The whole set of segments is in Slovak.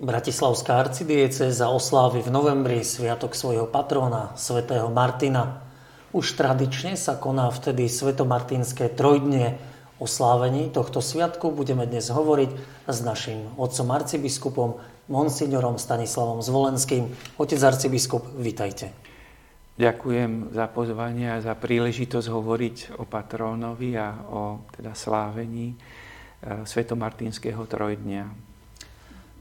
Bratislavská arcidieceza oslávi v novembri sviatok svojho patróna, svätého Martina. Už tradične sa koná vtedy svetomartinské trojdnie. O slávení tohto sviatku budeme dnes hovoriť s našim otcom arcibiskupom, monsignorom Stanislavom Zvolenským. Otec arcibiskup, vitajte. Ďakujem za pozvanie a za príležitosť hovoriť o patrónovi a o teda slávení eh, svetomartinského trojdnia.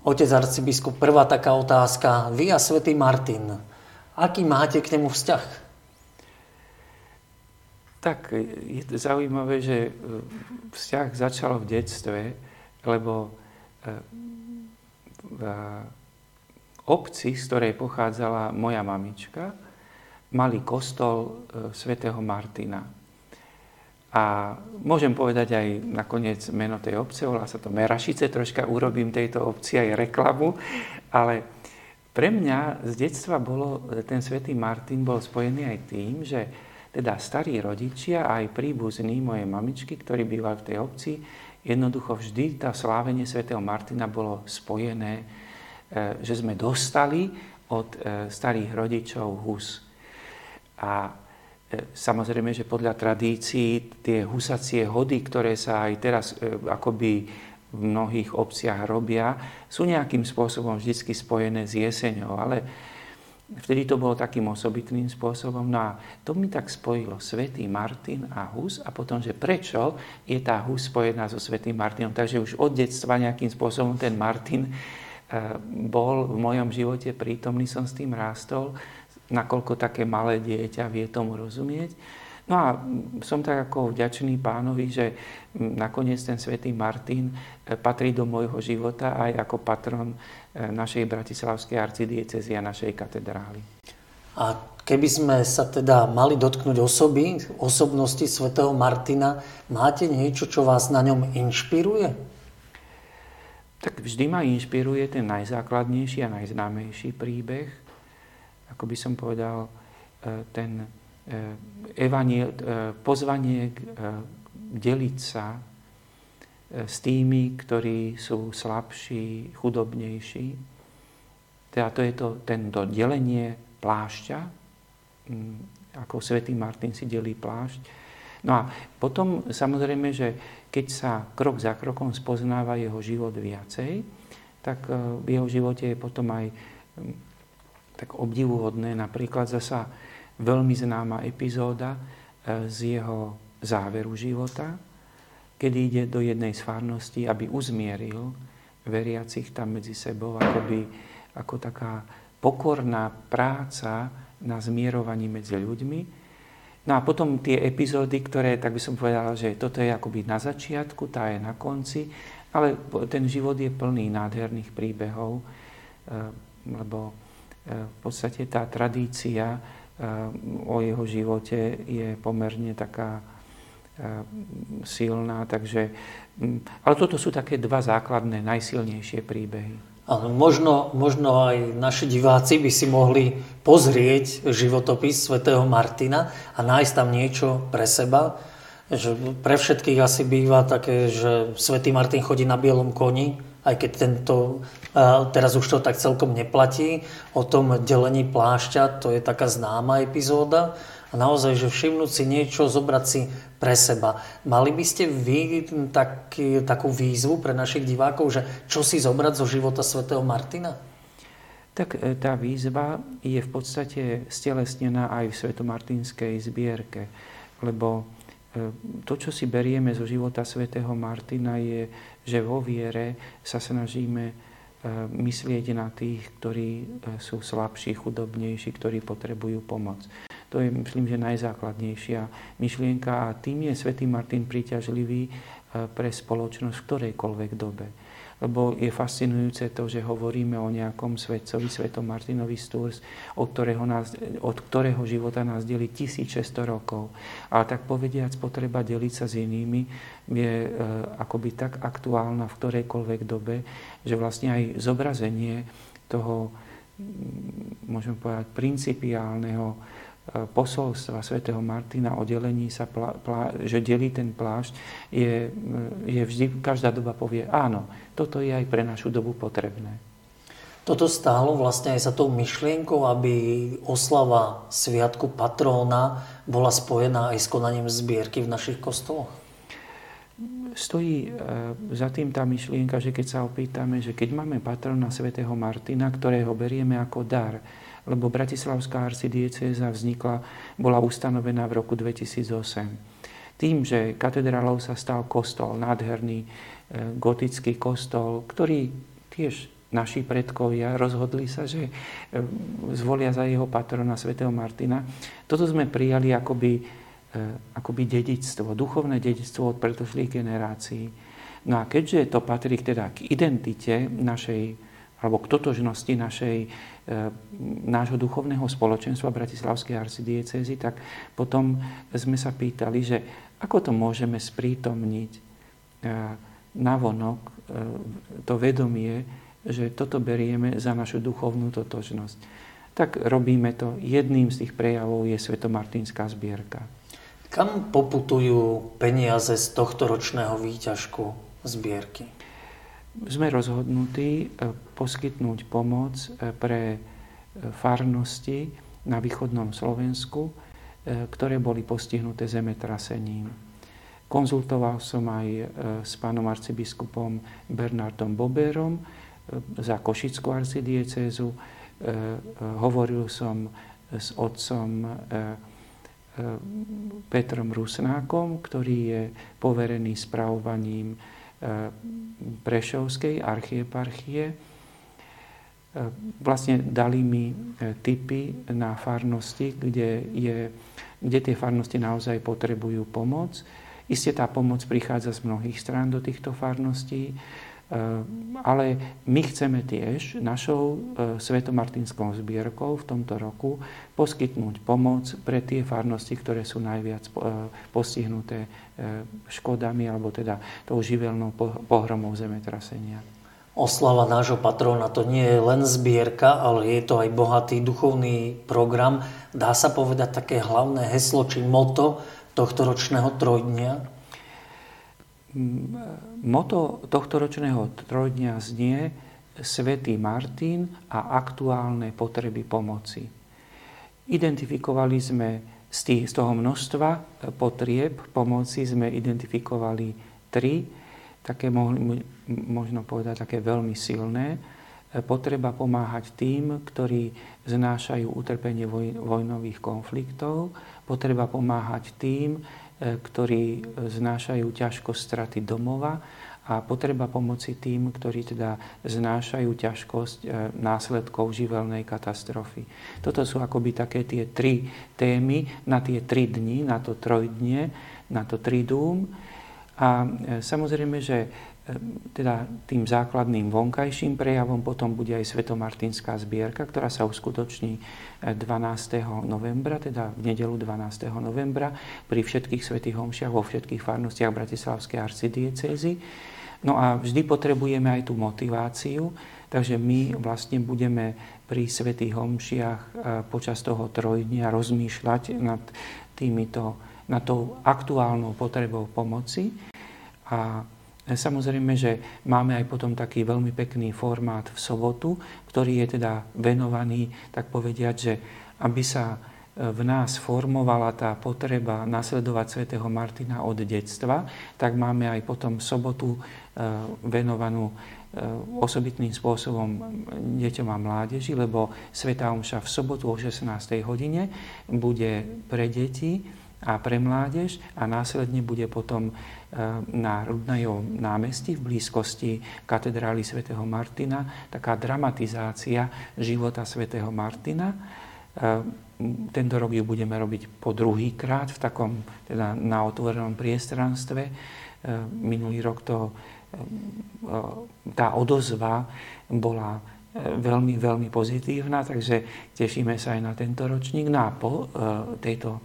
Otec arcibiskup, prvá taká otázka. Vy a svätý Martin, aký máte k nemu vzťah? Tak je zaujímavé, že e, vzťah začal v detstve, lebo e, v obci, z ktorej pochádzala moja mamička, mali kostol e, svätého Martina. A môžem povedať aj nakoniec meno tej obce, volá sa to Merašice, troška urobím tejto obci aj reklamu, ale pre mňa z detstva bolo, ten svätý Martin bol spojený aj tým, že teda starí rodičia a aj príbuzní mojej mamičky, ktorí bývali v tej obci, jednoducho vždy tá slávenie svätého Martina bolo spojené, e, že sme dostali od e, starých rodičov hus. A samozrejme, že podľa tradícií tie husacie hody, ktoré sa aj teraz e, akoby v mnohých obciach robia, sú nejakým spôsobom vždy spojené s jeseňou, ale vtedy to bolo takým osobitným spôsobom. No a to mi tak spojilo Svetý Martin a Hus a potom, že prečo je tá Hus spojená so Svetým Martinom. Takže už od detstva nejakým spôsobom ten Martin e, bol v mojom živote prítomný, som s tým rástol nakoľko také malé dieťa vie tomu rozumieť. No a som tak ako vďačný pánovi, že nakoniec ten svätý Martin e, patrí do môjho života aj ako patron e, našej bratislavskej arcidiecezy a našej katedrály. A keby sme sa teda mali dotknúť osoby, osobnosti svätého Martina, máte niečo, čo vás na ňom inšpiruje? Tak vždy ma inšpiruje ten najzákladnejší a najznámejší príbeh, ako by som povedal, e, ten e, evaniel, e, pozvanie deliť sa s tými, ktorí sú slabší, chudobnejší. Teda to je to, tento delenie plášťa, ako svätý Martin si delí plášť. No a potom samozrejme, že keď sa krok za krokom spoznáva jeho život viacej, tak v jeho živote je potom aj tak obdivuhodné. Napríklad zasa veľmi známa epizóda e, z jeho záveru života, kedy ide do jednej z farností, aby uzmieril veriacich tam medzi sebou, akoby, ako taká pokorná práca na zmierovaní medzi ľuďmi. No a potom tie epizódy, ktoré, tak by som povedala, že toto je akoby na začiatku, tá je na konci, ale ten život je plný nádherných príbehov, e, lebo v podstate tá tradícia e, o jeho živote je pomerne taká e, silná, takže, ale toto sú také dva základné, najsilnejšie príbehy. Ale možno, možno aj naši diváci by si mohli pozrieť životopis svätého Martina a nájsť tam niečo pre seba. Že pre všetkých asi býva také, že svätý Martin chodí na bielom koni, aj keď tento, teraz už to tak celkom neplatí, o tom delení plášťa, to je taká známa epizóda. A naozaj, že všimnúť si niečo, zobrať si pre seba. Mali by ste vy taký, takú výzvu pre našich divákov, že čo si zobrať zo života svätého Martina? Tak e, tá výzva je v podstate stelesnená aj v svetomartinskej zbierke, lebo e, to, čo si berieme zo života svätého Martina, je že vo viere sa snažíme e, myslieť na tých, ktorí e, sú slabší, chudobnejší, ktorí potrebujú pomoc. To je, myslím, že najzákladnejšia myšlienka a tým je svätý Martin príťažlivý e, pre spoločnosť v ktorejkoľvek dobe lebo je fascinujúce to, že hovoríme o nejakom svetcovi, svetom Martinovi Sturs, od ktorého, nás, od ktorého života nás delí 1600 rokov. A tak povediac, potreba deliť sa s inými je e, akoby tak aktuálna v ktorejkoľvek dobe, že vlastne aj zobrazenie toho, môžem povedať, principiálneho posolstva svätého Martina o delení sa, plá, plá, že delí ten plášť, je, je vždy, každá doba povie, áno, toto je aj pre našu dobu potrebné. toto stálo vlastne aj za tou myšlienkou, aby oslava Sviatku patróna bola spojená aj s konaním zbierky v našich kostoloch? Stojí e, za tým tá myšlienka, že keď sa opýtame, že keď máme patrona svätého Martina, ktorého berieme ako dar, lebo Bratislavská arcidiecéza vznikla, bola ustanovená v roku 2008. Tým, že katedrálou sa stal kostol, nádherný e, gotický kostol, ktorý tiež naši predkovia rozhodli sa, že e, zvolia za jeho patrona svätého Martina. Toto sme prijali akoby, e, akoby dedictvo, duchovné dedictvo od predošlých generácií. No a keďže to patrí teda k identite našej, alebo k totožnosti našej, e, nášho duchovného spoločenstva Bratislavskej arcidiecezy, tak potom sme sa pýtali, že ako to môžeme sprítomniť navonok to vedomie, že toto berieme za našu duchovnú totožnosť. Tak robíme to. Jedným z tých prejavov je Svetomartinská zbierka. Kam poputujú peniaze z tohto ročného výťažku zbierky? Sme rozhodnutí e, poskytnúť pomoc e, pre e, farnosti na východnom Slovensku, ktoré boli postihnuté zemetrasením. Konzultoval som aj s pánom arcibiskupom Bernardom Boberom, za Košickú arcidiecézu. E, hovoril som s otcom Petrom Rusnákom, ktorý je poverený spravovaním Prešovskej archieparchie. Vlastne dali mi tipy na farnosti, kde, je, kde tie farnosti naozaj potrebujú pomoc. Isté tá pomoc prichádza z mnohých strán do týchto farností. Ehm, ale my chceme tiež našou e, svetomartinskou zbierkou v tomto roku poskytnúť pomoc pre tie farnosti, ktoré sú najviac e, postihnuté škodami alebo teda tou živelnou pohromou zemetrasenia. Oslava nášho patróna to nie je len zbierka, ale je to aj bohatý duchovný program. Dá sa povedať také hlavné heslo či moto tohto ročného trojdnia? Moto tohto ročného trojdňa znie Svetý Martin a aktuálne potreby pomoci. Identifikovali sme z, toho množstva potrieb pomoci sme identifikovali tri, také možno povedať také veľmi silné. Potreba pomáhať tým, ktorí znášajú utrpenie voj, vojnových konfliktov, potreba pomáhať tým, ktorí znášajú ťažko straty domova a potreba pomoci tým, ktorí teda znášajú ťažkosť e, následkov živelnej katastrofy. Toto sú akoby také tie tri témy na tie tri dni, na to trojdnie, na to tridúm. A e, samozrejme, že teda tým základným vonkajším prejavom potom bude aj Svetomartinská zbierka, ktorá sa uskutoční 12. novembra, teda v nedelu 12. novembra pri všetkých svetých homšiach vo všetkých farnostiach Bratislavskej arcidiecézy. No a vždy potrebujeme aj tú motiváciu, takže my vlastne budeme pri svetých homšiach e, počas toho trojdnia rozmýšľať nad týmito, nad tou aktuálnou potrebou pomoci a Samozrejme, že máme aj potom taký veľmi pekný formát v sobotu, ktorý je teda venovaný, tak povediať, že aby sa e, v nás formovala tá potreba nasledovať svätého Martina od detstva, tak máme aj potom sobotu e, venovanú e, osobitným spôsobom deťom a mládeži, lebo Sveta Omša v sobotu o 16. hodine bude pre deti a pre mládež a následne bude potom e, na Rudnajom námestí v blízkosti katedrály svätého Martina taká dramatizácia života svätého Martina. E, tento rok ju budeme robiť po druhý krát v takom teda na otvorenom priestranstve. E, minulý rok to, tá odozva bola veľmi, veľmi pozitívna, takže tešíme sa aj na tento ročník. No a po tejto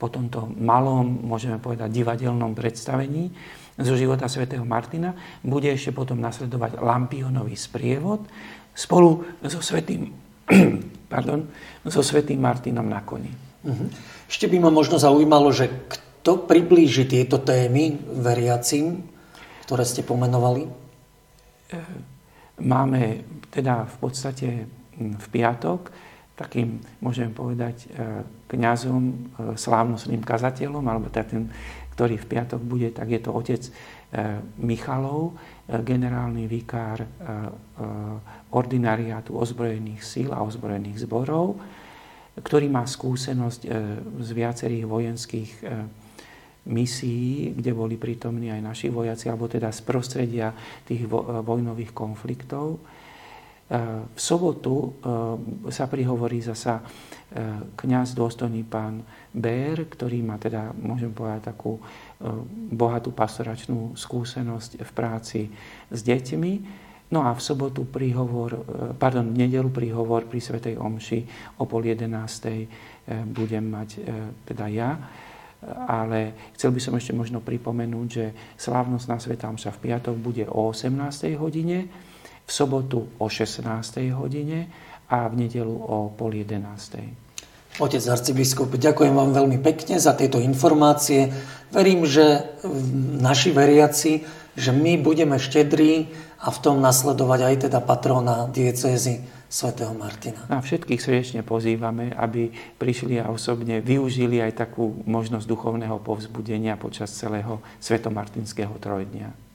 po tomto malom, môžeme povedať, divadelnom predstavení zo života svätého Martina bude ešte potom nasledovať Lampionový sprievod spolu so svätým, pardon, so svätým Martinom na koni. Uh-huh. Ešte by ma možno zaujímalo, že kto priblíži tieto témy veriacim, ktoré ste pomenovali? E, máme teda v podstate v piatok takým, môžem povedať, kňazom, slávnostným kazateľom, alebo takým, ktorý v piatok bude, tak je to otec Michalov, generálny vikár ordinariátu ozbrojených síl a ozbrojených zborov, ktorý má skúsenosť z viacerých vojenských misií, kde boli prítomní aj naši vojaci, alebo teda z prostredia tých vojnových konfliktov. E, v sobotu e, sa prihovorí zasa e, kňaz dôstojný pán Bér, ktorý má teda, môžem povedať, takú bohatú pastoračnú skúsenosť v práci s deťmi. No a v sobotu príhovor, pardon, v nedelu príhovor pri Svetej Omši o pol jedenástej budem mať teda ja ale chcel by som ešte možno pripomenúť, že slávnostná Svetá Omša v piatok bude o 18. hodine, v sobotu o 16. hodine a v nedelu o pol 11. Otec arcibiskup, ďakujem vám veľmi pekne za tieto informácie. Verím, že naši veriaci, že my budeme štedrí a v tom nasledovať aj teda patrona diecézy svätého Martina. A všetkých srdečne pozývame, aby prišli a osobne využili aj takú možnosť duchovného povzbudenia počas celého svetomartinského trojdňa.